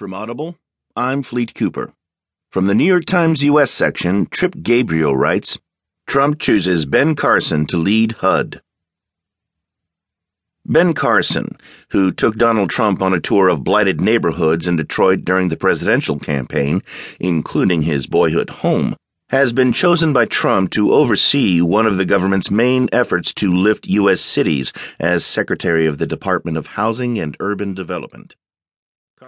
From Audible, I'm Fleet Cooper. From the New York Times U.S. section, Trip Gabriel writes Trump chooses Ben Carson to lead HUD. Ben Carson, who took Donald Trump on a tour of blighted neighborhoods in Detroit during the presidential campaign, including his boyhood home, has been chosen by Trump to oversee one of the government's main efforts to lift U.S. cities as Secretary of the Department of Housing and Urban Development.